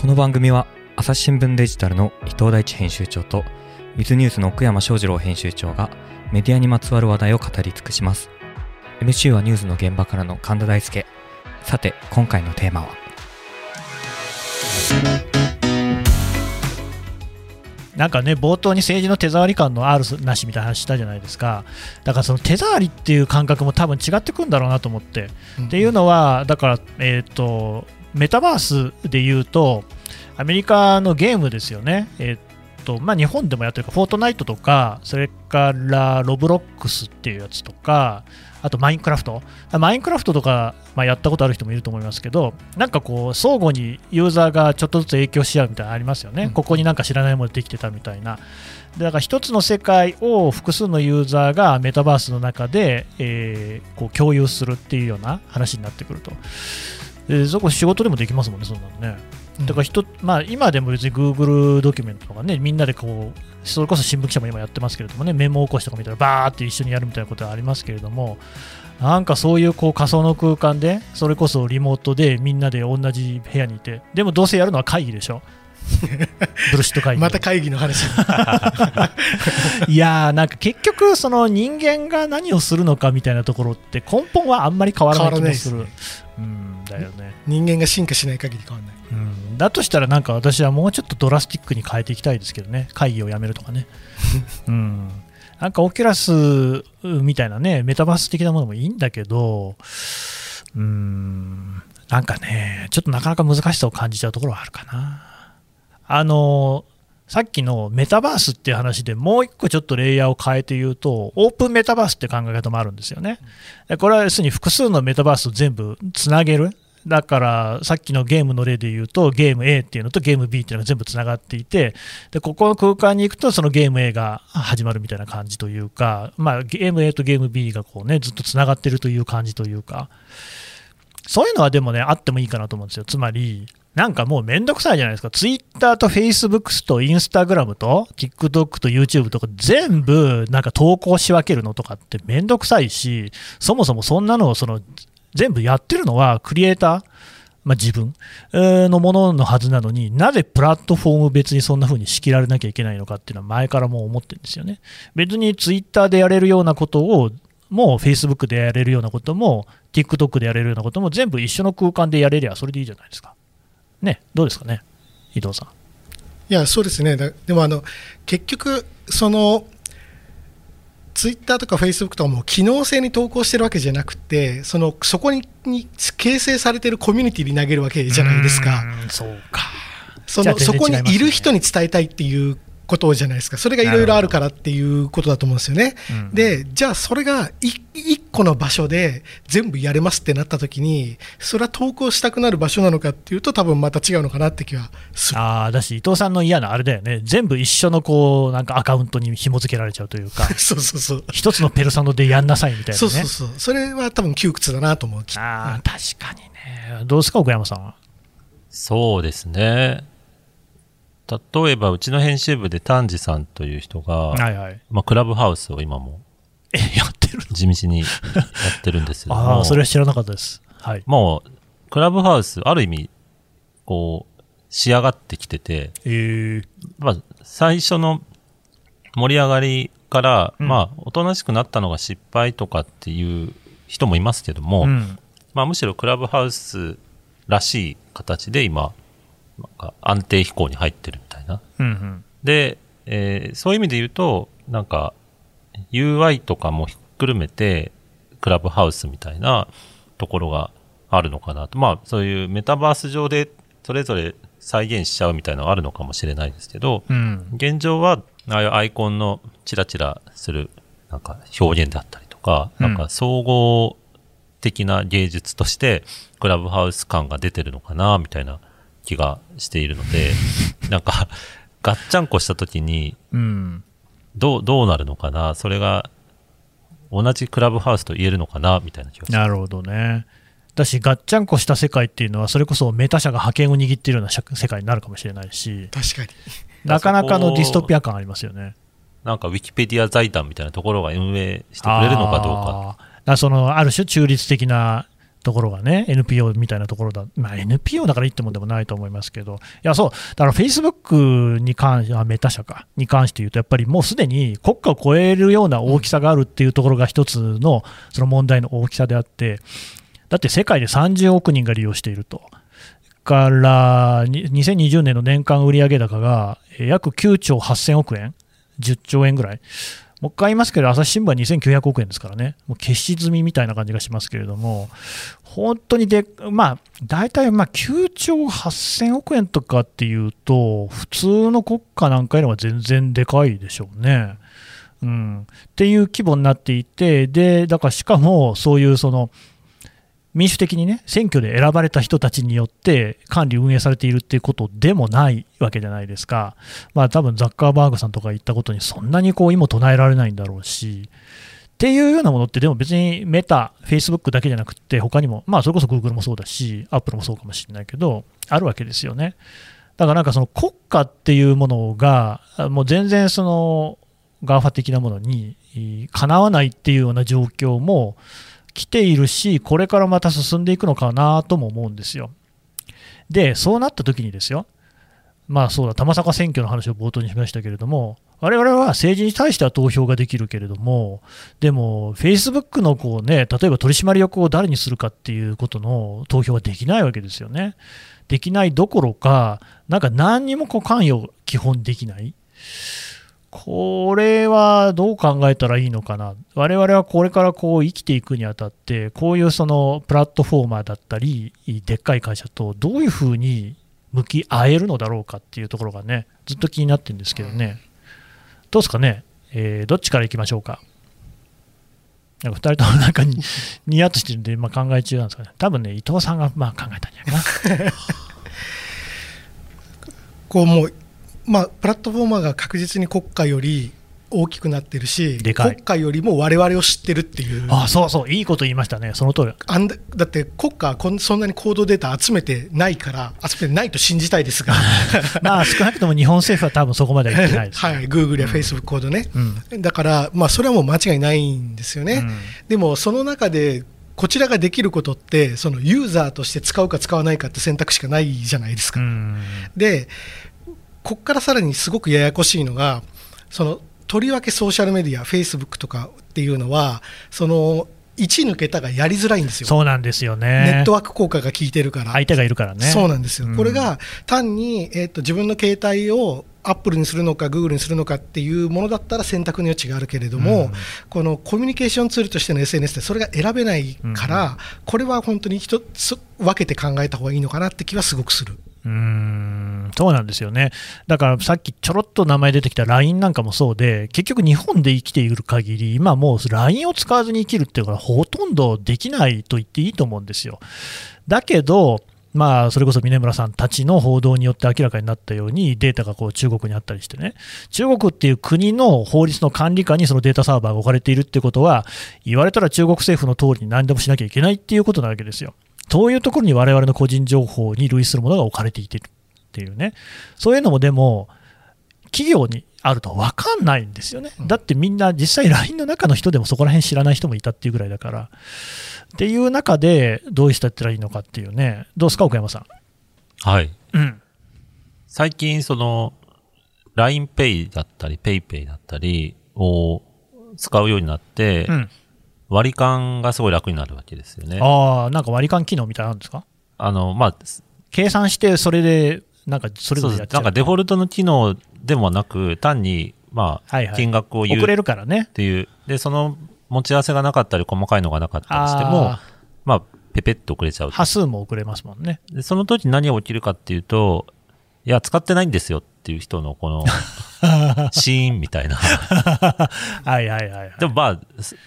この番組は朝日新聞デジタルの伊藤大地編集長とウィズニュースの奥山翔二郎編集長がメディアにまつわる話題を語り尽くします。MC はニュースの現場からの神田大輔さて今回のテーマは？なんかね、冒頭に政治の手触り感のあるなしみたいな話したじゃないですか、だからその手触りっていう感覚も多分違ってくるんだろうなと思って。うん、っていうのは、だから、えーと、メタバースで言うと、アメリカのゲームですよね、えーとまあ、日本でもやってるか、フォートナイトとか、それからロブロックスっていうやつとか、あとマインクラフト。マインクラフトとか、まあ、やったことある人もいると思いますけど、なんかこう、相互にユーザーがちょっとずつ影響し合うみたいなのありますよね。うん、ここになんか知らないものできてたみたいな。だから一つの世界を複数のユーザーがメタバースの中で、えー、こう共有するっていうような話になってくると。でそこ仕事でもできますもんね、そんなのね。だから人、まあ、今でも別に Google ドキュメントとかね、みんなでこうそれこそ新聞記者も今やってますけれどもね、メモ起こしとか見たら、バーって一緒にやるみたいなことはありますけれども、なんかそういうこう仮想の空間で、それこそリモートでみんなで同じ部屋にいて、でもどうせやるのは会議でしょ。ブルシット会議。また会議の話。いやーなんか結局その人間が何をするのかみたいなところって根本はあんまり変わらない気もする、ね、うんだよね。人間が進化しない限り変わらない。うん、だとしたら、なんか私はもうちょっとドラスティックに変えていきたいですけどね、会議をやめるとかね。うん、なんかオキュラスみたいなね、メタバース的なものもいいんだけど、うん、なんかね、ちょっとなかなか難しさを感じちゃうところはあるかな。あのさっきのメタバースっていう話でもう一個ちょっとレイヤーを変えて言うと、オープンメタバースって考え方もあるんですよね。これは要するに複数のメタバースを全部つなげる。だからさっきのゲームの例で言うとゲーム A っていうのとゲーム B っていうのが全部つながっていてでここの空間に行くとそのゲーム A が始まるみたいな感じというか、まあ、ゲーム A とゲーム B がこう、ね、ずっとつながってるという感じというかそういうのはでもねあってもいいかなと思うんですよつまりなんかもうめんどくさいじゃないですか。ツイッターとフェイスブックスとインスタグラムと TikTok と YouTube とか全部なんか投稿し分けるのとかってめんどくさいし、そもそもそんなのをその全部やってるのはクリエイター、まあ、自分のもののはずなのになぜプラットフォーム別にそんな風に仕切られなきゃいけないのかっていうのは前からもう思ってるんですよね。別にツイッターでやれるようなことをもう Facebook でやれるようなことも TikTok でやれるようなことも全部一緒の空間でやれりゃそれでいいじゃないですか。ね、どうですかね、伊藤さん。いや、そうですね、でもあの結局、そのツイッターとかフェイスブックとかも機能性に投稿してるわけじゃなくて、そのそこに形成されてるコミュニティに投げるわけじゃないですか。そうかそのそこにいる人に伝えたいっていうことじゃないですか、それがいろいろあるからっていうことだと思うんですよね。うん、で、じゃあそれが1個の場所で全部やれますってなったときに、それは投稿したくなる場所なのかっていうと、多分また違うのかなって気はする。あだし、伊藤さんの嫌なあれだよね、全部一緒のこうなんかアカウントに紐付けられちゃうというか、そうそうそう。一つのペルソナでやんなさいみたいな、ね、そうそうそう、それは多分窮屈だなと思う、あ確かにね、どうですか、奥山さんは？そうですね。例えば、うちの編集部で丹治さんという人が、はいはい、まあ、クラブハウスを今も、え、やってる地道にやってるんですけど ああ、それは知らなかったです。はい。もう、クラブハウス、ある意味、こう、仕上がってきてて、えー、まあ、最初の盛り上がりから、うん、まあ、おとなしくなったのが失敗とかっていう人もいますけども、うん、まあ、むしろクラブハウスらしい形で今、なんか安定飛行に入ってるみたいな。うんうん、で、えー、そういう意味で言うと、なんか UI とかもひっくるめて、クラブハウスみたいなところがあるのかなと。まあ、そういうメタバース上でそれぞれ再現しちゃうみたいなのがあるのかもしれないですけど、うん、現状は、ああいうアイコンのチラチラする、なんか表現だったりとか、なんか総合的な芸術として、クラブハウス感が出てるのかな、みたいな気がしているので、なんか、ガッチャンコした時に、どう、どうなるのかな、それが、同じクラブハウスと言えるのかな、みたいな気がなるほどね。だし、ガッチャンコした世界っていうのは、それこそメタ社が覇権を握っているような世界になるかもしれないし、確かに。なかなかのディストピア感ありますよね。なんかウィキペディア財団みたいなところが運営してくれるのかどうか。だそのある種中立的なところがね、NPO みたいなところだ、まあ、NPO だからいいってもんでもないと思いますけど、いや、そう、だからフェイスブックに関して、メタ社か、に関して言うと、やっぱりもうすでに国家を超えるような大きさがあるっていうところが一つのその問題の大きさであって、だって世界で30億人が利用していると。から2020年の年間売上高が約9兆8000億円、10兆円ぐらい、もう一回言いますけど、朝日新聞は2900億円ですからね、もう消し済みみたいな感じがしますけれども、本当にで、まあ、大体まあ9兆8000億円とかっていうと、普通の国家なんかよりは全然でかいでしょうね。うん、っていう規模になっていて、でだからしかもそういうその民主的にね、選挙で選ばれた人たちによって管理、運営されているっていうことでもないわけじゃないですか、まあ多分ザッカーバーグさんとか言ったことにそんなにこう、意も唱えられないんだろうし、っていうようなものって、でも別にメタ、フェイスブックだけじゃなくて、他にも、まあそれこそグーグルもそうだし、アップルもそうかもしれないけど、あるわけですよね。だからなんかその国家っていうものが、もう全然その、 GAFA的なものにかなわないっていうような状況も、来ているし、これからまた進んでいくのかなとも思うんですよ。で、そうなった時にですよ、まあそうだ、たまさか選挙の話を冒頭にしましたけれども、我々は政治に対しては投票ができるけれども、でも、フェイスブックのこう、ね、例えば取締役を誰にするかっていうことの投票はできないわけですよね。できないどころか、なんか何にもこう関与、基本できない。これはどう考えたらいいのかな、我々はこれからこう生きていくにあたって、こういうそのプラットフォーマーだったり、でっかい会社とどういうふうに向き合えるのだろうかっていうところがね、ずっと気になってるんですけどね、どうですかね、えー、どっちからいきましょうか？なんか2人ともなんかに ニヤッとしてるんで、まあ、考え中なんですかね、多分ね、伊藤さんがまあ考えたんじゃないかな。こうもうまあ、プラットフォーマーが確実に国家より大きくなってるし、国家よりも我々を知ってるっていう、あそうそう、いいこと言いましたね、その通り。あんだって国家はそんなに行動データ集めてないから、集めてないと信じたいですが、まあ少なくとも日本政府は多分そこまでは言ってないです、ね、はい、グーグルやフェイスブックコードね、うん、だから、まあ、それはもう間違いないんですよね。うん、でもその中でこちらができることって、そのユーザーとして使うか使わないかって選択しかないじゃないですか。でここからさらにすごくややこしいのが、そのとりわけソーシャルメディア、フェイスブックとかっていうのは、その1抜けたがやりづらいんですよ。そうなんですよね。ネットワーク効果が効いてるから。相手がいるからね。そうなんですよ。うん、これが単に、えーと、自分の携帯をアップルにするのか、グーグルにするのかっていうものだったら選択の余地があるけれども、うん、このコミュニケーションツールとしての SNS でそれが選べないから、うん、これは本当に一つ分けて考えた方がいいのかなって気はすごくする。うーんそうなんですよね、だからさっきちょろっと名前出てきた LINE なんかもそうで、結局、日本で生きている限り、今もう LINE を使わずに生きるっていうのはほとんどできないと言っていいと思うんですよ。だけど、まあ、それこそ峰村さんたちの報道によって明らかになったように、データがこう中国にあったりしてね、中国っていう国の法律の管理下にそのデータサーバーが置かれているってことは、言われたら中国政府の通りに何でもしなきゃいけないっていうことなわけですよ。そういうところに我々の個人情報に類するものが置かれていてるっていうね、そういうのもでも、企業にあると分かんないんですよね、だってみんな実際 LINE の中の人でもそこら辺知らない人もいたっていうぐらいだから、っていう中でどうしたらいいのかっていうね、どうですか、奥山さん？はい。うん、最近、その、LINEPay だったり PayPay だったりを使うようになって、うん、割り勘がすごい楽になるわけですよね。ああ、なんか割り勘機能みたいなのあるんですか？あの、まあ、計算して、それで、なんかそれぞれやっちゃう。なんかデフォルトの機能でもなく、単に、まあ、金額を言う。送れるからね。っていう。で、その持ち合わせがなかったり、細かいのがなかったりしても、まあ、ペペッと送れちゃう。波数も送れますもんね。で、その時何が起きるかっていうと、いや、使ってないんですよっていう人のこの、シーンみたいな はいはいはい、はい。でもまあ、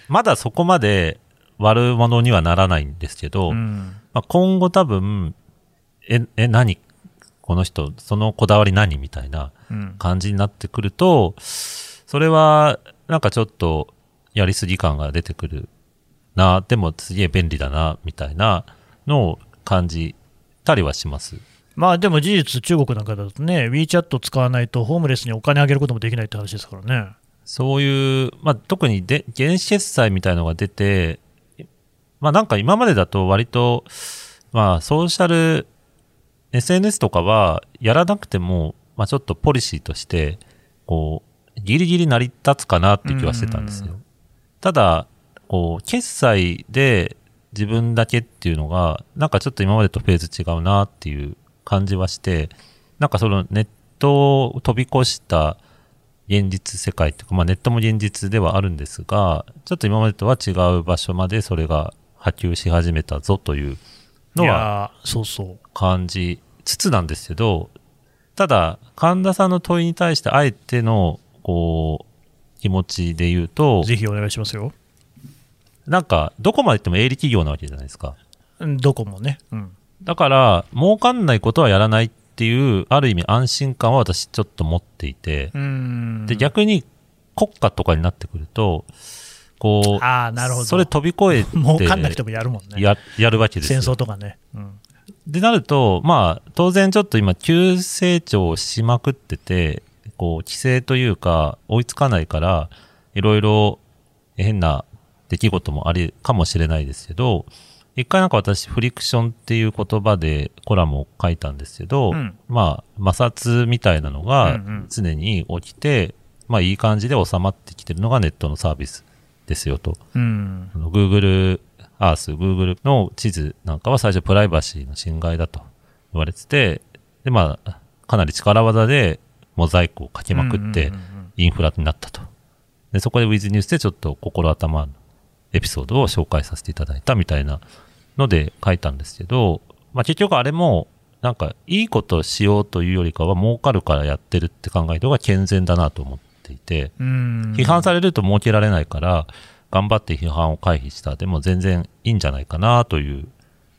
まだそこまで悪者にはならないんですけど、うん、まあ、今後多分、え、え、何？この人、そのこだわり何みたいな感じになってくると、うん、それは、なんかちょっと、やりすぎ感が出てくるな、でもすげえ便利だな、みたいなのを感じたりはします。まあでも事実、中国なんかだとね、WeChat 使わないとホームレスにお金あげることもできないって話ですからね。そういう、まあ、特にで原始決済みたいのが出て、まあなんか今までだと割と、まあソーシャル、SNS とかはやらなくても、まあちょっとポリシーとして、こう、ギリギリ成り立つかなって気はしてたんですよ。ただ、こう、決済で自分だけっていうのが、なんかちょっと今までとフェーズ違うなっていう感じはして、なんかそのネットを飛び越した現実世界っていうか、まあネットも現実ではあるんですが、ちょっと今までとは違う場所までそれが波及し始めたぞというのは、そうそう。感じつつなんですけど、ただ、神田さんの問いに対してあえての、こう、気持ちで言うと、ぜひお願いしますよ。なんか、どこまで行っても営利企業なわけじゃないですか。どこもね。うん。だから、儲かんないことはやらないっていう、ある意味安心感は私ちょっと持っていて、で、逆に国家とかになってくると、こう、あなるほどそれ飛び越えて、儲かんなくてもやるもんね。や、やるわけですよ。戦争とかね。うん。でなると、まあ、当然ちょっと今、急成長しまくってて、こう、規制というか、追いつかないから、いろいろ変な出来事もあり、かもしれないですけど、一回なんか私、フリクションっていう言葉でコラムを書いたんですけど、うん、まあ、摩擦みたいなのが常に起きて、うんうん、まあ、いい感じで収まってきてるのがネットのサービスですよと。うん、Google Earth、Google の地図なんかは最初プライバシーの侵害だと言われてて、で、まあ、かなり力技でモザイクをかけまくって、インフラになったと。で、そこで With News でちょっと心頭のエピソードを紹介させていただいたみたいなので書いたんですけど、まあ結局あれも、なんかいいことをしようというよりかは儲かるからやってるって考えた方が健全だなと思っていて、批判されると儲けられないから、頑張って批判を回避したでも全然いいんじゃないかなという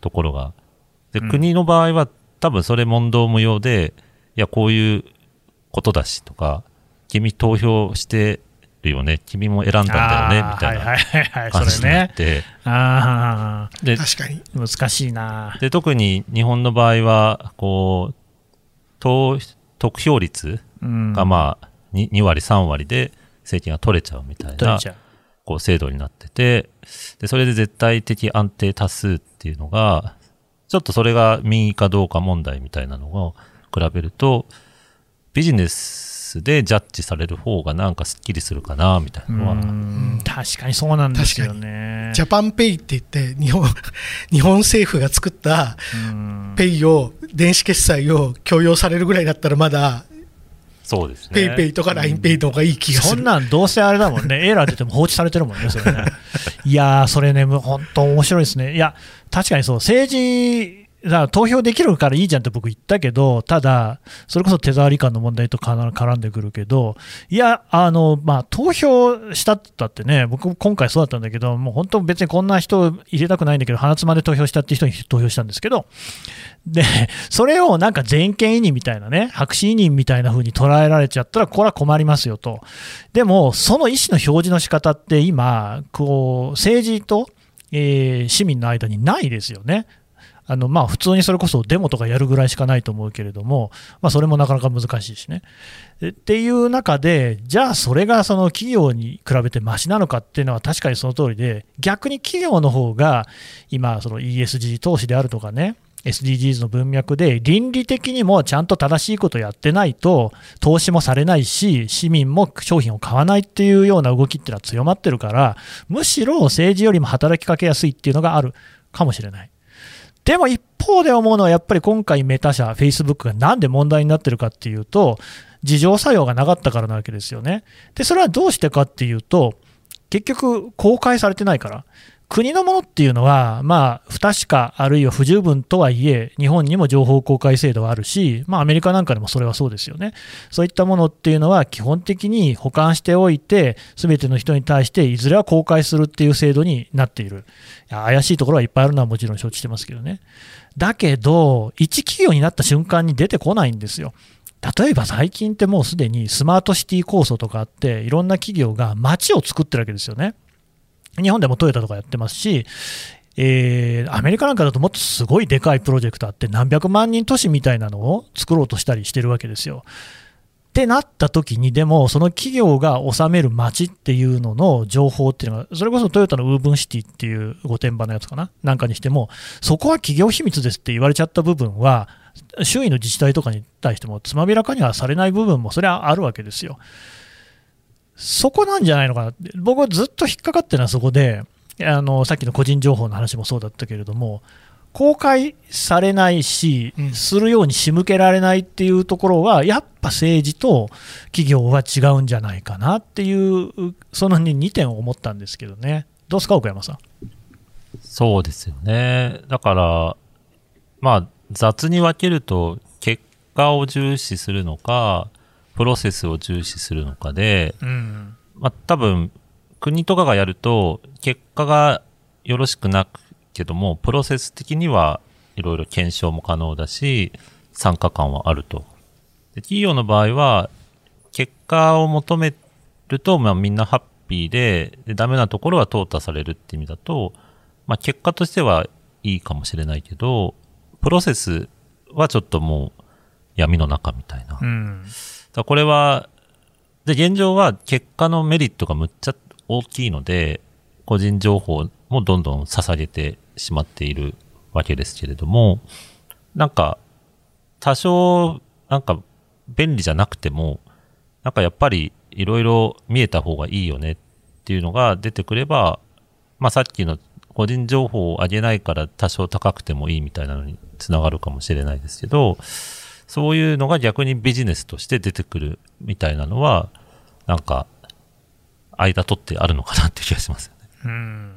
ところが。で、国の場合は多分それ問答無用で、いや、こういうことだしとか、君投票してるよね、君も選んだんだよね、みたいな感じになって。あで確かに。難しいな。で、特に日本の場合は、こう、投得票率がまあ2、2割、3割で政権が取れちゃうみたいな、こう、制度になってて、で、それで絶対的安定多数っていうのが、ちょっとそれが民意かどうか問題みたいなのを比べると、ビジネススでジャッジされる方がなんかすっきりするかなみたいなのは確かにそうなんですよねジャパンペイって言って日本日本政府が作ったペイを電子決済を強要されるぐらいだったらまだそうですね。ペイペイとかラインペイとかいい気がする。そんなんどうせあれだもんね。エラー出ても放置されてるもんね、それね。いやー、それね、本当面白いですね。いや、確かにそう、政治だから投票できるからいいじゃんって僕言ったけど、ただ、それこそ手触り感の問題と絡んでくるけど、いや、あの、まあ、投票したったってね、僕今回そうだったんだけど、もう本当別にこんな人入れたくないんだけど、鼻つまんで投票したって人に投票したんですけど、で、それをなんか全権委任みたいなね、白紙委任みたいな風に捉えられちゃったら、これは困りますよと。でも、その意思の表示の仕方って今、こう、政治と、えー、市民の間にないですよね。あのまあ、普通にそれこそデモとかやるぐらいしかないと思うけれども、まあ、それもなかなか難しいしね。っていう中で、じゃあそれがその企業に比べてましなのかっていうのは確かにその通りで、逆に企業の方が今、ESG 投資であるとかね、SDGs の文脈で倫理的にもちゃんと正しいことやってないと投資もされないし市民も商品を買わないっていうような動きっていうのは強まってるからむしろ政治よりも働きかけやすいっていうのがあるかもしれない。でも一方で思うのは、やっぱり今回メタ社、Facebook がなんで問題になってるかっていうと、自浄作用がなかったからなわけですよね。で、それはどうしてかっていうと、結局公開されてないから。国のものっていうのは、まあ、不確か、あるいは不十分とはいえ、日本にも情報公開制度はあるし、まあ、アメリカなんかでもそれはそうですよね。そういったものっていうのは、基本的に保管しておいて、すべての人に対して、いずれは公開するっていう制度になっている。いや怪しいところはいっぱいあるのはもちろん承知してますけどね。だけど、一企業になった瞬間に出てこないんですよ。例えば最近ってもうすでにスマートシティ構想とかあって、いろんな企業が街を作ってるわけですよね。日本でもトヨタとかやってますし、えー、アメリカなんかだともっとすごいでかいプロジェクトあって何百万人都市みたいなのを作ろうとしたりしてるわけですよ。ってなった時に、でも、その企業が治める街っていうのの情報っていうのが、それこそトヨタのウーブンシティっていう御殿場のやつかな、なんかにしても、そこは企業秘密ですって言われちゃった部分は、周囲の自治体とかに対しても、つまびらかにはされない部分も、それはあるわけですよ。そこなんじゃないのかなって、僕はずっと引っかかってるのはそこで、あのさっきの個人情報の話もそうだったけれども、公開されないし、するように仕向けられないっていうところは、やっぱ政治と企業は違うんじゃないかなっていう、その2点を思ったんですけどね。どうですか、奥山さん。そうですよね。だから、まあ、雑に分けると、結果を重視するのか、プロセスを重視するのかで、うん、まあ、多分、国とかがやると、結果がよろしくなくけども、プロセス的にはいろいろ検証も可能だし、参加感はあると。で企業の場合は、結果を求めると、まあみんなハッピーで、で、ダメなところは淘汰されるって意味だと、まあ結果としてはいいかもしれないけど、プロセスはちょっともう闇の中みたいな。うん、だこれは、で、現状は結果のメリットがむっちゃ大きいので、個人情報もどんどん捧げてしまっているわけですけれども、なんか、多少、なんか、便利じゃなくても、なんかやっぱりいろいろ見えた方がいいよねっていうのが出てくれば、まあさっきの個人情報を上げないから多少高くてもいいみたいなのにつながるかもしれないですけど、そういうのが逆にビジネスとして出てくるみたいなのは、なんか、間取ってあるのかなって気がしますよね。うん。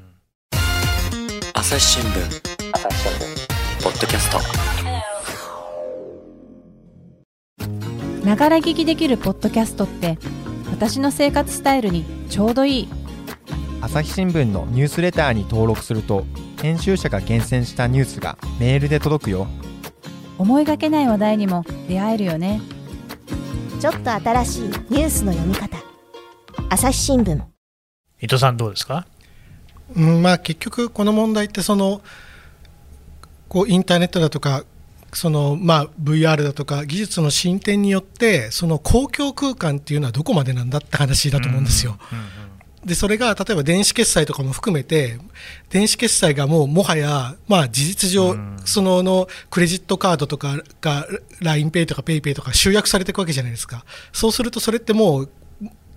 朝日新聞。ポッドキャスト。ながら聞きできるポッドキャストって私の生活スタイルにちょうどいい。朝日新聞のニュースレターに登録すると編集者が厳選したニュースがメールで届くよ思いがけない話題にも出会えるよね。ちょっと新しいニュースの読み方。朝日新聞。伊藤さんどうですか？うんまあ、結局、この問題ってそのこうインターネットだとかその、まあ、VR だとか技術の進展によってその公共空間っていうのはどこまでなんだって話だと思うんですよ。でそれが例えば電子決済とかも含めて電子決済がもうもはや、まあ、事実上、そののクレジットカードとかが LINEPay とか PayPay とか集約されていくわけじゃないですか。そうするとそれってもう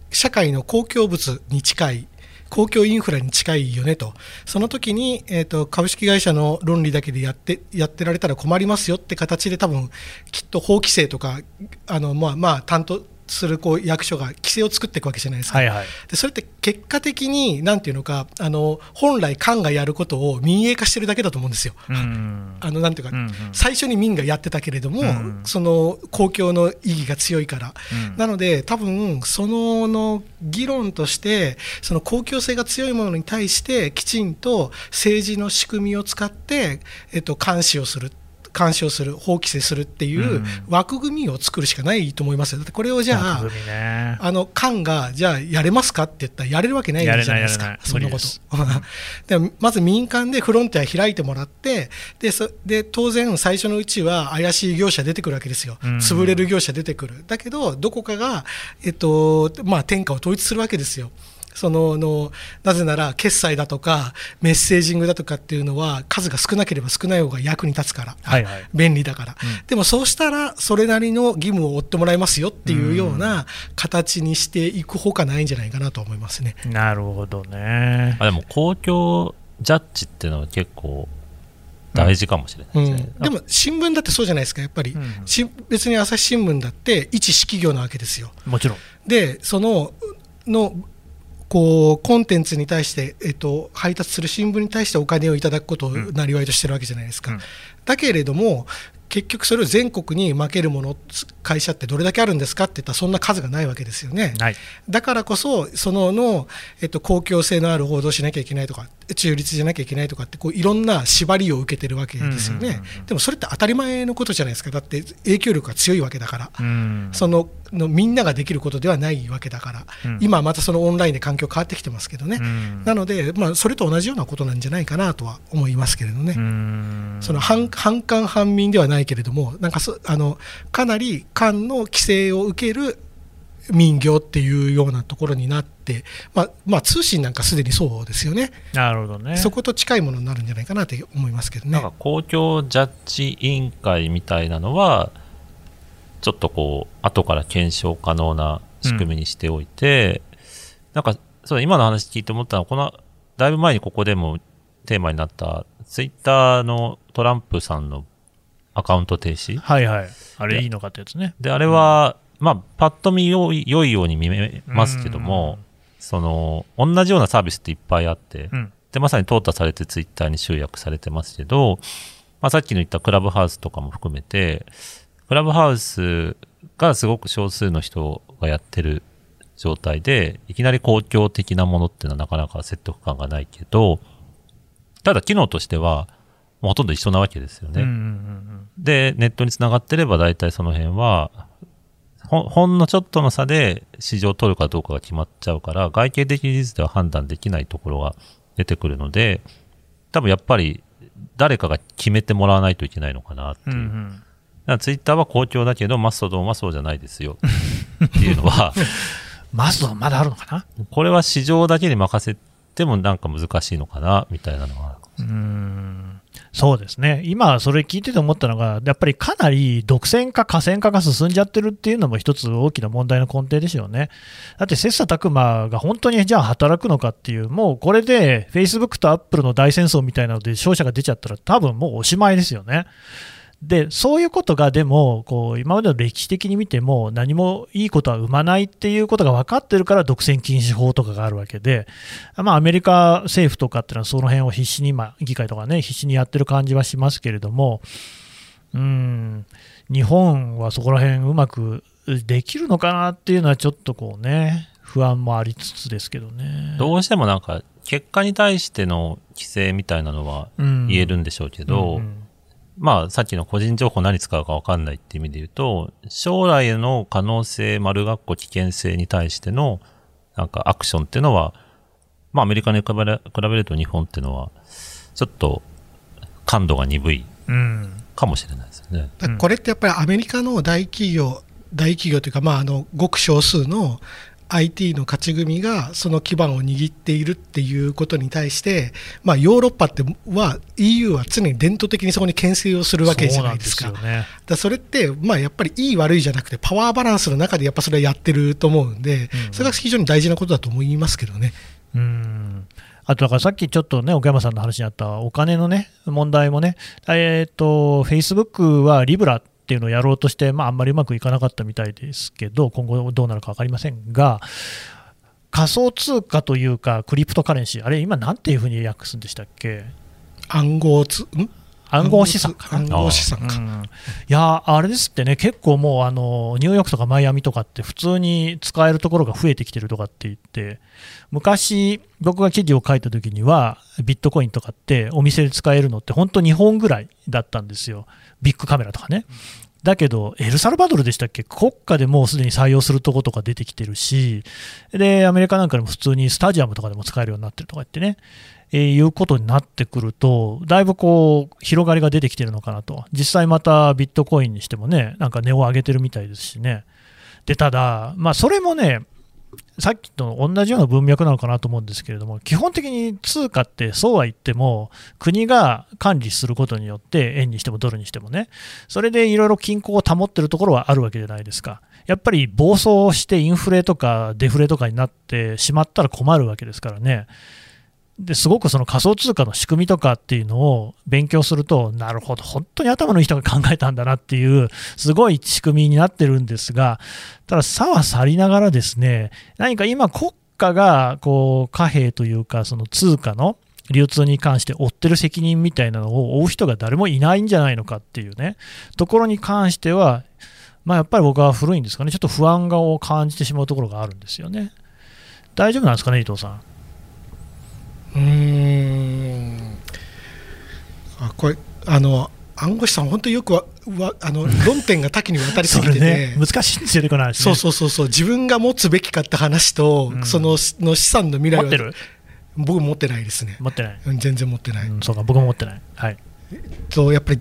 社会の公共物に近い公共インフラに近いよねと、その時に、えーと、株式会社の論理だけでやってやってられたら困りますよって形で、多分きっと法規制とか、あのまあまあ、担当するこう役所が規制を作っていくわけじゃないですか、はいはい、でそれって結果的に、なんていうのか、あの本来、官がやることを民営化してるだけだと思うんですよ。あのなんていうか、うんうん、最初に民がやってたけれども、うん、その公共の意義が強いから、うん、なので、多分そのの議論として、その公共性が強いものに対して、きちんと政治の仕組みを使って、えっと、監視をする。監視をする、法規制するっていう枠組みを作るしかないと思いますよ、だってこれをじゃあ、ね、あの官がじゃあやれますかって言ったら、やれるわけないじゃないですか、そんなこと。で まず民間でフロンティア開いてもらってでそで、当然、最初のうちは怪しい業者出てくるわけですよ、潰れる業者出てくる、だけど、どこかが、えっとまあ、天下を統一するわけですよ。そののなぜなら決済だとかメッセージングだとかっていうのは数が少なければ少ない方が役に立つから、はいはい、便利だから、うん、でもそうしたらそれなりの義務を負ってもらいますよっていうような形にしていくほかないんじゃないかなと思いますね。なるほどね。あでも公共ジャッジっていうのは結構大事かもしれないですね、うん、でも新聞だってそうじゃないですか、やっぱり、うん、別に朝日新聞だって一式業なわけですよ。もちろん。でそののこうコンテンツに対して、えっと、配達する新聞に対してお金をいただくことをなりわいとしてるわけじゃないですか。うん、だけれども結局それを全国に負けるもの会社ってどれだけあるんですかって言ったらそんな数がないわけですよね、はい、だからこそそのの、えっと、公共性のある報道しなきゃいけないとか中立じゃなきゃいけないとかってこういろんな縛りを受けてるわけですよね、でもそれって当たり前のことじゃないですか。だって影響力が強いわけだから、そののみんなができることではないわけだから、うん、今またそのオンラインで環境変わってきてますけどね、うん、なので、まあ、それと同じようなことなんじゃないかなとは思いますけれどね、その反官反民ではないけれども、なんかそあのかなり官の規制を受ける民業っていうようなところになって、まあまあ、通信なんかすでにそうですよね、なるほどね。そこと近いものになるんじゃないかなと思いますけどね。なんか。公共ジャッジ委員会みたいなのは、ちょっとこう、後から検証可能な仕組みにしておいて、なんか、そう、今の話聞いて思ったのは、この、だいぶ前にここでもテーマになった、ツイッターのトランプさんのアカウント停止はいはい。あれいいのかってやつね。で、あれは、まあ、パッと見良い良いように見えますけども、その、同じようなサービスっていっぱいあって、うん。で、まさに淘汰されてツイッターに集約されてますけど、まあ、さっきの言ったクラブハウスとかも含めて、クラブハウスがすごく少数の人がやってる状態で、いきなり公共的なものっていうのはなかなか説得感がないけど、ただ機能としては、ほとんど一緒なわけですよね。うんうんうんで、ネットにつながってれば大体その辺は、ほほんのちょっとの差で市場を取るかどうかが決まっちゃうから、外形的事実では判断できないところが出てくるので、多分やっぱり誰かが決めてもらわないといけないのかなっていう。うん。うんらツイッターは公共だけど、マストドンはそうじゃないですよ。っていうのは、マスドまだあるのかな？これは市場だけに任せてもなんか難しいのかな、みたいなのは。うーんそうですね、今、それ聞いてて思ったのが、やっぱりかなり独占化、河川化が進んじゃってるっていうのも一つ大きな問題の根底ですよね。だって切磋琢磨が本当にじゃあ働くのかっていう、もうこれで Facebook と Apple の大戦争みたいなので勝者が出ちゃったら、多分もうおしまいですよね。でそういうことがでもこう今までの歴史的に見ても何もいいことは生まないっていうことが分かってるから独占禁止法とかがあるわけで、まあ、アメリカ政府とかっていうのはその辺を必死に、まあ、議会とかね必死にやってる感じはしますけれどもうん日本はそこら辺うまくできるのかなっていうのはちょっとこうね不安もありつつですけどね。どうしてもなんか、結果に対しての規制みたいなのは言えるんでしょうけど、うんまあ、さっきの個人情報何使うか分かんないっていう意味で言うと、将来への可能性、丸括弧危険性に対しての、なんかアクションっていうのは、まあ、アメリカに比べると日本っていうのは、ちょっと感度が鈍いうんかもしれないですよね。だからこれってやっぱりアメリカの大企業、大企業というか、まあ、あのごく少数の IT の勝ち組がその基盤を握っているっていうことに対して、まあ、ヨーロッパっては EU は常に伝統的にそこに牽制をするわけじゃないですか。そねだそれって、まあ、やっぱりいい悪いじゃなくてパワーバランスの中でやっぱそれはやってると思うんで、うんそれが非常に大事なことだと思いますけどね。うんあとだからさっきちょっとね、岡山さんの話にあったお金のね、問題もね、えっ、と、Facebook はリブラっていうのをやろうとして、まあ、あんまりうまくいかなかったみたいですけど、今後どうなるか分かりませんが、仮想通貨というか、クリプトカレンシー、あれ、今、なんていうふうに訳すんでしたっけ？暗号つ、ん？暗号資産かな？暗号資産か。うんいやあれですってね、結構もうあのニューヨークとかマイアミとかって普通に使えるところが増えてきてるとかって言って、昔、僕が記事を書いた時には、ビットコインとかってお店で使えるのって、本当、日本ぐらいだったんですよ、ビッグカメラとかね。だけど、エルサルバドルでしたっけ、国家でもうすでに採用するとことか出てきてるし、で、アメリカなんかでも普通にスタジアムとかでも使えるようになってるとか言ってね、えーいうことになってくると、だいぶこう広がりが出てきてるのかなと、実際またビットコインにしてもね、なんか値を上げてるみたいですしね、でただ、まあ、それもね、さっきと同じような文脈なのかなと思うんですけれども、基本的に通貨ってそうは言っても、国が管理することによって、円にしてもドルにしてもね、それでいろいろ均衡を保ってるところはあるわけじゃないですか。やっぱり暴走してインフレとかデフレとかになってしまったら困るわけですからね。ですごくその仮想通貨の仕組みとかっていうのを勉強すると、なるほど、本当に頭のいい人が考えたんだなっていう、すごい仕組みになってるんですが、ただ、差は去りながらですね、何か今、国家がこう貨幣というか、その通貨の流通に関して負ってる責任みたいなのを負う人が誰もいないんじゃないのかっていうね、ところに関しては、まあ、やっぱり僕は古いんですかね、ちょっと不安を感じてしまうところがあるんですよね。大丈夫なんですかね、伊藤さん。うーんあこれあの暗号資産、本当によくわわあの論点が多岐にわたりすぎてて、ね、難しいんですよね、この話、ね。そうそうそうそう、自分が持つべきかって話と、うんそのの資産の未来は持ってる？僕持ってないですね、持ってない。うん全然持ってない。うん、そうか、僕も持ってない。はい。とやっぱり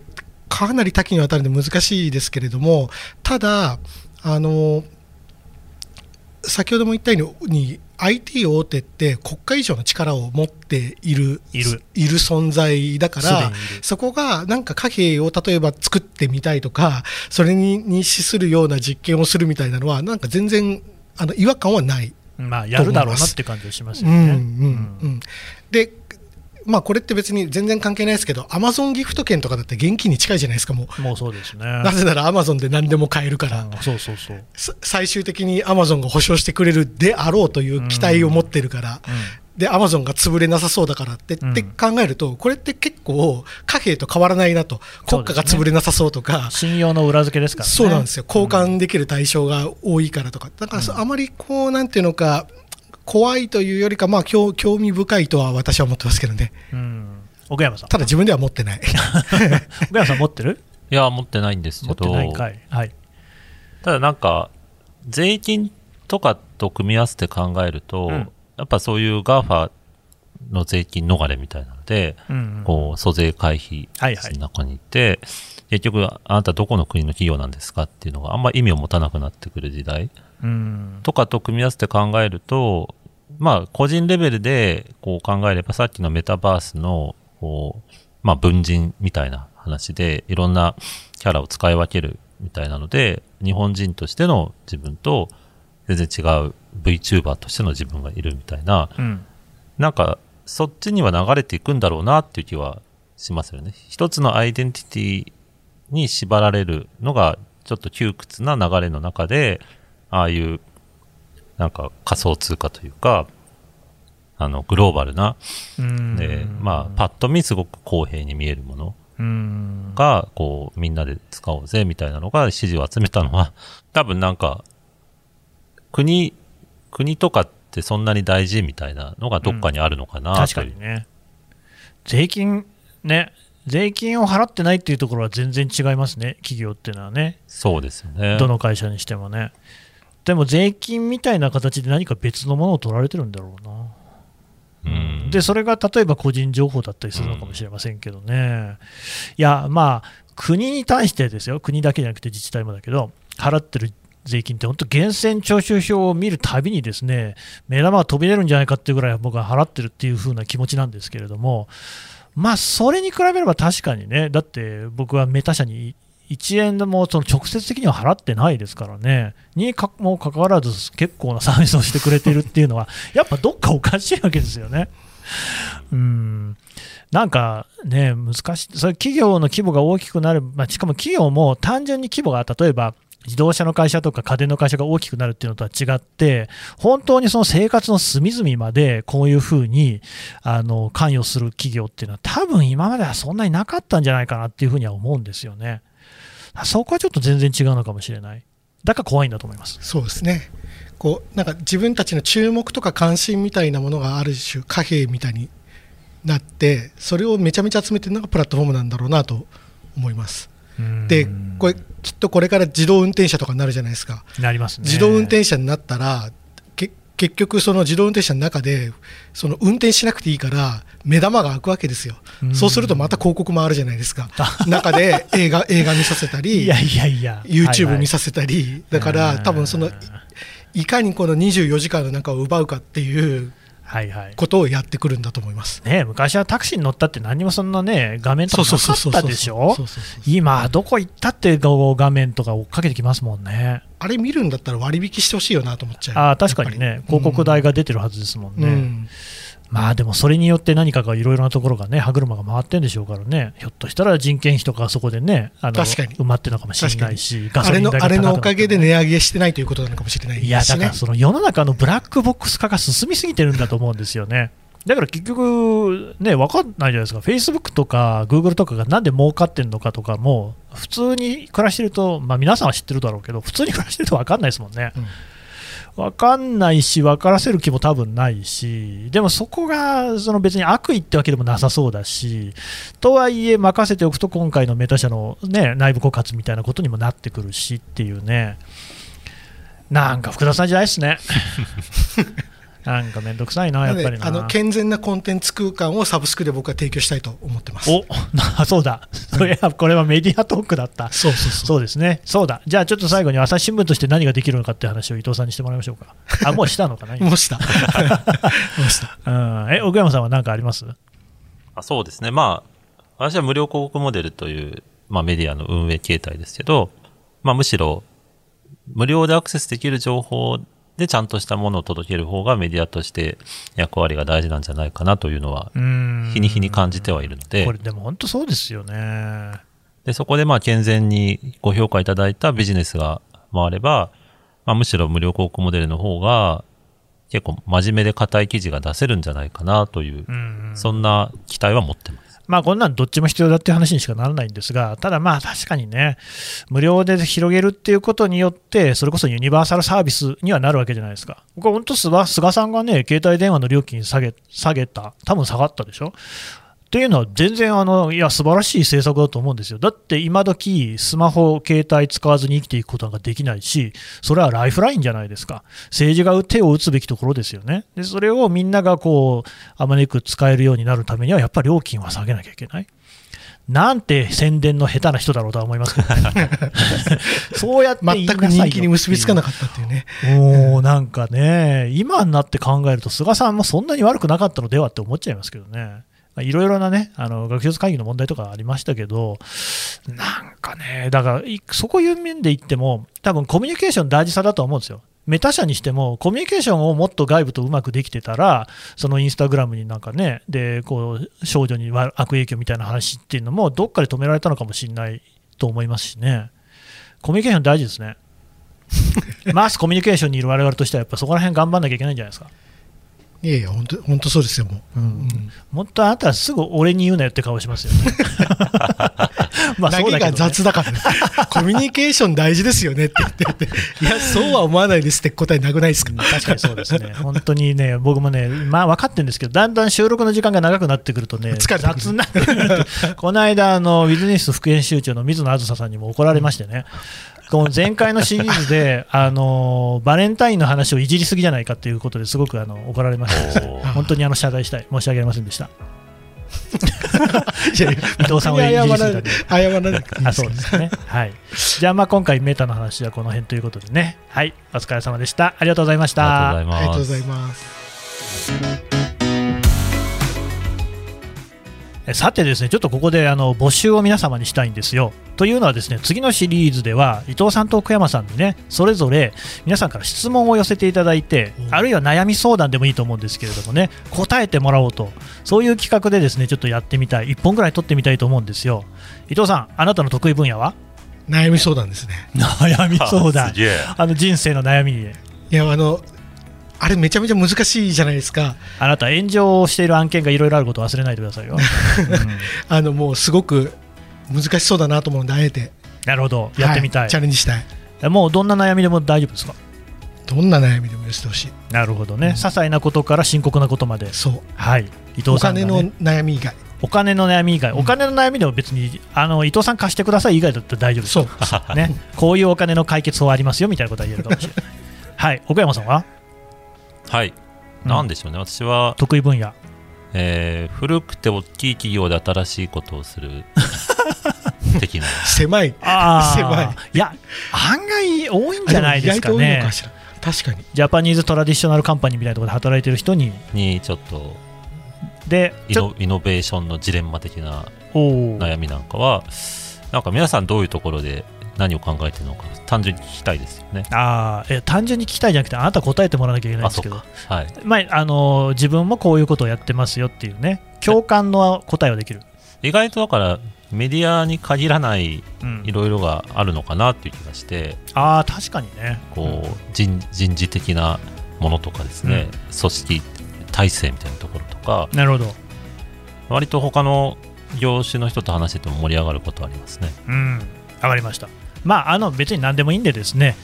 かなり多岐にわたるんで難しいですけれども、ただ、あの先ほども言ったように IT 大手って国家以上の力を持っているいるいる存在だからそこがなんか貨幣を例えば作ってみたいとかそれにに資するような実験をするみたいなのはなんか全然あの違和感はない。まあ、やるだろうなって感じがしますよね。うんうんうん、でまあこれって別に全然関係ないですけどアマゾンギフト券とかだって現金に近いじゃないですかもう。もうそうですね。なぜならアマゾンで何でも買えるから、うんそうそうそう。さ最終的にアマゾンが保証してくれるであろうという期待を持ってるから、でアマゾンが潰れなさそうだからって,、うん。って考えると、これって結構、貨幣と変わらないなと、国家が潰れなさそうとか、信用の裏付けですからね。そうなんですよ、交換できる対象が多いからとか、だからそあまりこう、なんていうのか、怖いというよりか、まあ興興味深いとは私は思ってますけどね、うん。奥山さん。ただ自分では持ってない。奥山さん持ってる？いや、持ってないんです持けど、ってないんかい。はい。ただなんか、税金とかと組み合わせて考えると、うんやっぱそういう GAFA の税金逃れみたいなので、うんこう、租税回避はいはいの中にいて、結局、あなたどこの国の企業なんですかっていうのがあんま意味を持たなくなってくる時代うん。とかと組み合わせて考えると、まあ、個人レベルでこう考えれば、さっきのメタバースの、こう、まあ、分人みたいな話で、いろんなキャラを使い分けるみたいなので、日本人としての自分と、全然違う VTuber としての自分がいるみたいな、うん。なんか、そっちには流れていくんだろうなっていう気はしますよね。一つのアイデンティティに縛られるのが、ちょっと窮屈な流れの中で、ああいう、なんか仮想通貨というか、あの、グローバルな、うん。で、まあ、パッと見すごく公平に見えるものうん。が、こう、みんなで使おうぜ、みたいなのが支持を集めたのは、多分なんか、国、国とかってそんなに大事みたいなのがどっかにあるのかな、確というかにね。税金、ね。税金を払ってないっていうところは全然違いますね、企業っていうのはね。そうですよね。どの会社にしてもね。でも税金みたいな形で何か別のものを取られてるんだろうな。うんで、それが例えば個人情報だったりするのかもしれませんけどね。いや、まあ、国に対してですよ、国だけじゃなくて自治体もだけど、払ってる税金って本当、源泉徴収票を見るたびにですね、目玉が飛び出るんじゃないかっていうぐらい僕は払ってるっていう風な気持ちなんですけれども、まあ、それに比べれば確かにね、だって僕はメタ社に1円でもその直接的には払ってないですからね、にかもかかわらず結構なサービスをしてくれてるっていうのは、やっぱどっかおかしいわけですよね。うんなんかね、難しい、それ企業の規模が大きくなる、まあ、しかも企業も単純に規模が例えば自動車の会社とか家電の会社が大きくなるっていうのとは違って、本当にその生活の隅々までこういうふうにあの関与する企業っていうのは、多分今まではそんなになかったんじゃないかなっていうふうには思うんですよね。そこはちょっと全然違うのかもしれない。だから怖いんだと思います。そうですねこうなんか自分たちの注目とか関心みたいなものがある種貨幣みたいになってそれをめちゃめちゃ集めてるのがプラットフォームなんだろうなと思いますでこれきっとこれから自動運転車とかになるじゃないですかなりますね。自動運転車になったらけ結局その自動運転車の中でその運転しなくていいから目玉が開くわけですよ。うん。そうするとまた広告もあるじゃないですか。中で映画映画見させたり いやいやいや、YouTube 見ささせたり、だから多分そのいいかにこの24時間の中を奪うかっていうはいはい。ことをやってくるんだと思います。ね、昔はタクシーに乗ったって何にもそんなね、画面とかなかったでしょ？そうそうそう今、どこ行ったって画面とか追っかけてきますもんね。あれ見るんだったら割引してほしいよなと思っちゃう。ああ、確かにね、広告代が出てるはずですもんね。うんまあでもそれによって何かがいろいろなところがね、歯車が回ってんでしょうからね、ひょっとしたら人件費とかそこでね、あの埋まってるのかもしれないし、ガソあれリン代がのあれのおかげで値上げしてないということなのかもしれないいや、だから。その世の中のブラックボックス化が進みすぎてるんだと思うんですよね。だから結局、ね、分かんないじゃないですか、Facebook とか Google とかがなんで儲かってるのかとかも、普通に暮らしてると、まあ、皆さんは知ってるだろうけど、普通に暮らしてると分かんないですもんね。分かんないし、分からせる気も多分ないし、でもそこがその別に悪意ってわけでもなさそうだし、とはいえ、任せておくと、今回のメタ社の、ね、内部告発みたいなことにもなってくるしっていうね、なんか複雑な時代ですね。なんかめんどくさいな、やっぱりな。あの健全なコンテンツ空間をサブスクで僕は提供したいと思ってます。おな そうだ、それはこれはメディアトークだった。そうそうそう。そうですね、そうだ、じゃあちょっと最後に朝日新聞として何ができるのかっていう話を伊藤さんにしてもらいましょうか。あ、もうしたのかな、今もうした。もうした。うん、え、奥山さんは何かあります？あそうですね。まあ、私は無料広告モデルという、まあメディアの運営形態ですけど、まあむしろ、無料でアクセスできる情報でちゃんとしたものを届ける方がメディアとして役割が大事なんじゃないかなというのは、日に日に感じてはいるのでこ、れでも本当そうですよね。で、そこでまあ健全にご評価いただいたビジネスが回れば、まあむしろ無料広告モデルの方が、結構真面目で硬い記事が出せるんじゃないかなという、うんそんな期待は持ってます。まあこんなんどっちも必要だっていう話にしかならないんですが、ただまあ確かにね、無料で広げるっていうことによって、それこそユニバーサルサービスにはなるわけじゃないですか。僕は本当菅、さんがね、携帯電話の料金下げ下げた、多分下がったでしょ。っていうのは全然あの、いや、素晴らしい政策だと思うんですよ。だって今時スマホ、携帯使わずに生きていくことなんかできないし、それはライフラインじゃないですか。政治が手を打つべきところですよね。で、それをみんながこう、あまねく使えるようになるためには、やっぱり料金は下げなきゃいけない。なんて宣伝の下手な人だろうとは思いますけどね。そうやって全く人気に結びつかなかったっていうね。もうなんかね、今になって考えると、菅さんもそんなに悪くなかったのではって思っちゃいますけどね。まあいろいろなね、あの学術会議の問題とかありましたけど、なんかね、だから、いそこいう面で言っても、多分コミュニケーション大事さだと思うんですよ。メタ社にしても、コミュニケーションをもっと外部とうまくできてたら、そのインスタグラムになんかね、でこう少女に悪悪影響みたいな話っていうのも、どっかで止められたのかもしれないと思いますしね、コミュニケーション大事ですね。マスコミュニケーションにいる我々としては、やっぱそこら辺頑張んなきゃいけないんじゃないですか。いやいや、本当本当そうですよ、もう。うんもっとあなたはすぐ俺に言うなよって顔しますよね。まあそうだけど、ね、雑だからね。コミュニケーション大事ですよねって言ってて、いや、そうは思わないですって答えなくないですか？確かにそうですね、本当にね、僕もね、まあ分かってるんですけど、だんだん収録の時間が長くなってくるとね、雑になってくる この間、あのウィズニュース副編集長の水野あずささんにも怒られましてね、この前回のシリーズで、あのバレンタインの話をいじりすぎじゃないかということですごくあの怒られましてですねおー本当にあの謝罪したい、申し訳ありませんでした。いやいや伊藤さんをいじ謝らないりすぎたんで。謝らなくていいあそうですね。はい。じゃあまあ今回メタの話はこの辺ということでね。はい。お疲れ様でした。ありがとうございました。ありがとうございます。さてですね、ちょっとここであの募集を皆様にしたいんですよ。というのはですね、次のシリーズでは伊藤さんと奥山さんにね、それぞれ皆さんから質問を寄せていただいて、あるいは悩み相談でもいいと思うんですけれどもね、答えてもらおうと、そういう企画でですね、ちょっとやってみたい、1本ぐらい取ってみたいと思うんですよ。伊藤さん、あなたの得意分野は？悩み相談ですね。悩み相談。あの人生の悩みで。いや、あの、あれめちゃめちゃ難しいじゃないですか。あなた、炎上している案件がいろいろあることを忘れないでくださいよ。う んあの、もうすごく難しそうだなと思うので、あえて。なるほど、やってみたい。はチャレンジしたい。もうどんな悩みでも大丈夫ですか？どんな悩みでも寄せてほしい。なるほどね、些細なことから深刻なことまで、そう。はい、伊藤おさんが、金ね、の悩み以外。お金の悩み以外、お金の悩みでも別にあの伊藤さん貸してください以外だったら大丈夫ですよそう。ね、こういうお金の解決法ありますよみたいなことは言えるかもしれない。はい、奥山さんは？はい。なんでしょうね。私は、得意分野。えー古くて大きい企業で新しいことをする 的な。狭い。あ狭いあ、いや、案外多いんじゃないですかね。確かに。ジャパニーズトラディショナルカンパニーみたいなところで働いてる人に、にちょっとで、イノイノベーションのジレンマ的な悩みなんかは、なんか皆さんどういうところで何を考えてるのか、単純に聞きたいですよね。あーえ単純に聞きたいじゃなくて、あなた答えてもらわなきゃいけないんあ、ですけど。はい。まあ、あの自分もこういうことをやってますよっていうね、共感の答えはできる。意外とだから、メディアに限らないうんいろいろがあるのかなっていう気がして、ああ、確かにね。こう人人事的なものとかですね、組織体制みたいなところとかなるほど。割と他の業種の人と話してても盛り上がることありますねうん、わかりました。まあ、あの別に何でもいいんでですね、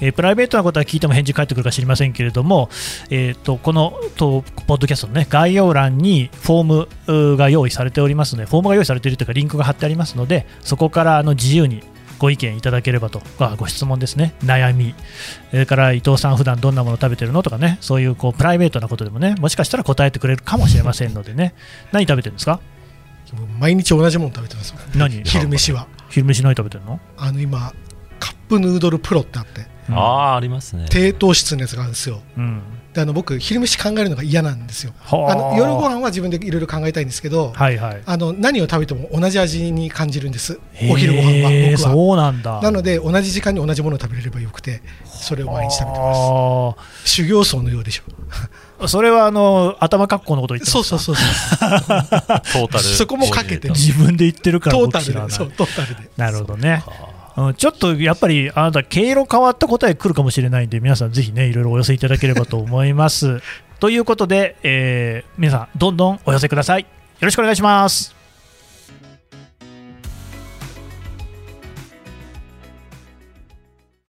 えープライベートなことは聞いても返事返ってくるか知りませんけれども、えー、とこのとポッドキャストの、ね、概要欄にフォームが用意されておりますので、フォームが用意されているというか、リンクが貼ってありますので、そこからあの自由にご意見いただければと、あご質問ですね、悩み、それから伊藤さん、普段どんなもの食べてるのとかね、そういうこうプライベートなことでもね、もしかしたら答えてくれるかもしれませんのでね、何食べてるんですか？毎日同じもの食べてます。何？昼飯は昼飯何食べてるの？あの今カップヌードルプロってあって。うん。ああ、ありますね。低糖質のやつがあるんですよ。うんであの僕昼飯考えるのが嫌なんですよ。はあ。あの夜ご飯は自分でいろいろ考えたいんですけど、はいはい。あの何を食べても同じ味に感じるんです。お昼ご飯は僕は。そうなんだ。なので同じ時間に同じものを食べれればよくてそれを毎日食べてます。あ。修行僧のようでしょ。ー それはあの頭格好のこと言ってますか？そうそうそうそう。トータル。そこもかけて。る自分で言ってるからトータルで。そうトータルで。なるほどね。うんちょっとやっぱりあなた毛色変わった答え来るかもしれないんで皆さんぜひねいろいろお寄せいただければと思います。ということで、えー皆さんどんどんお寄せください。よろしくお願いします。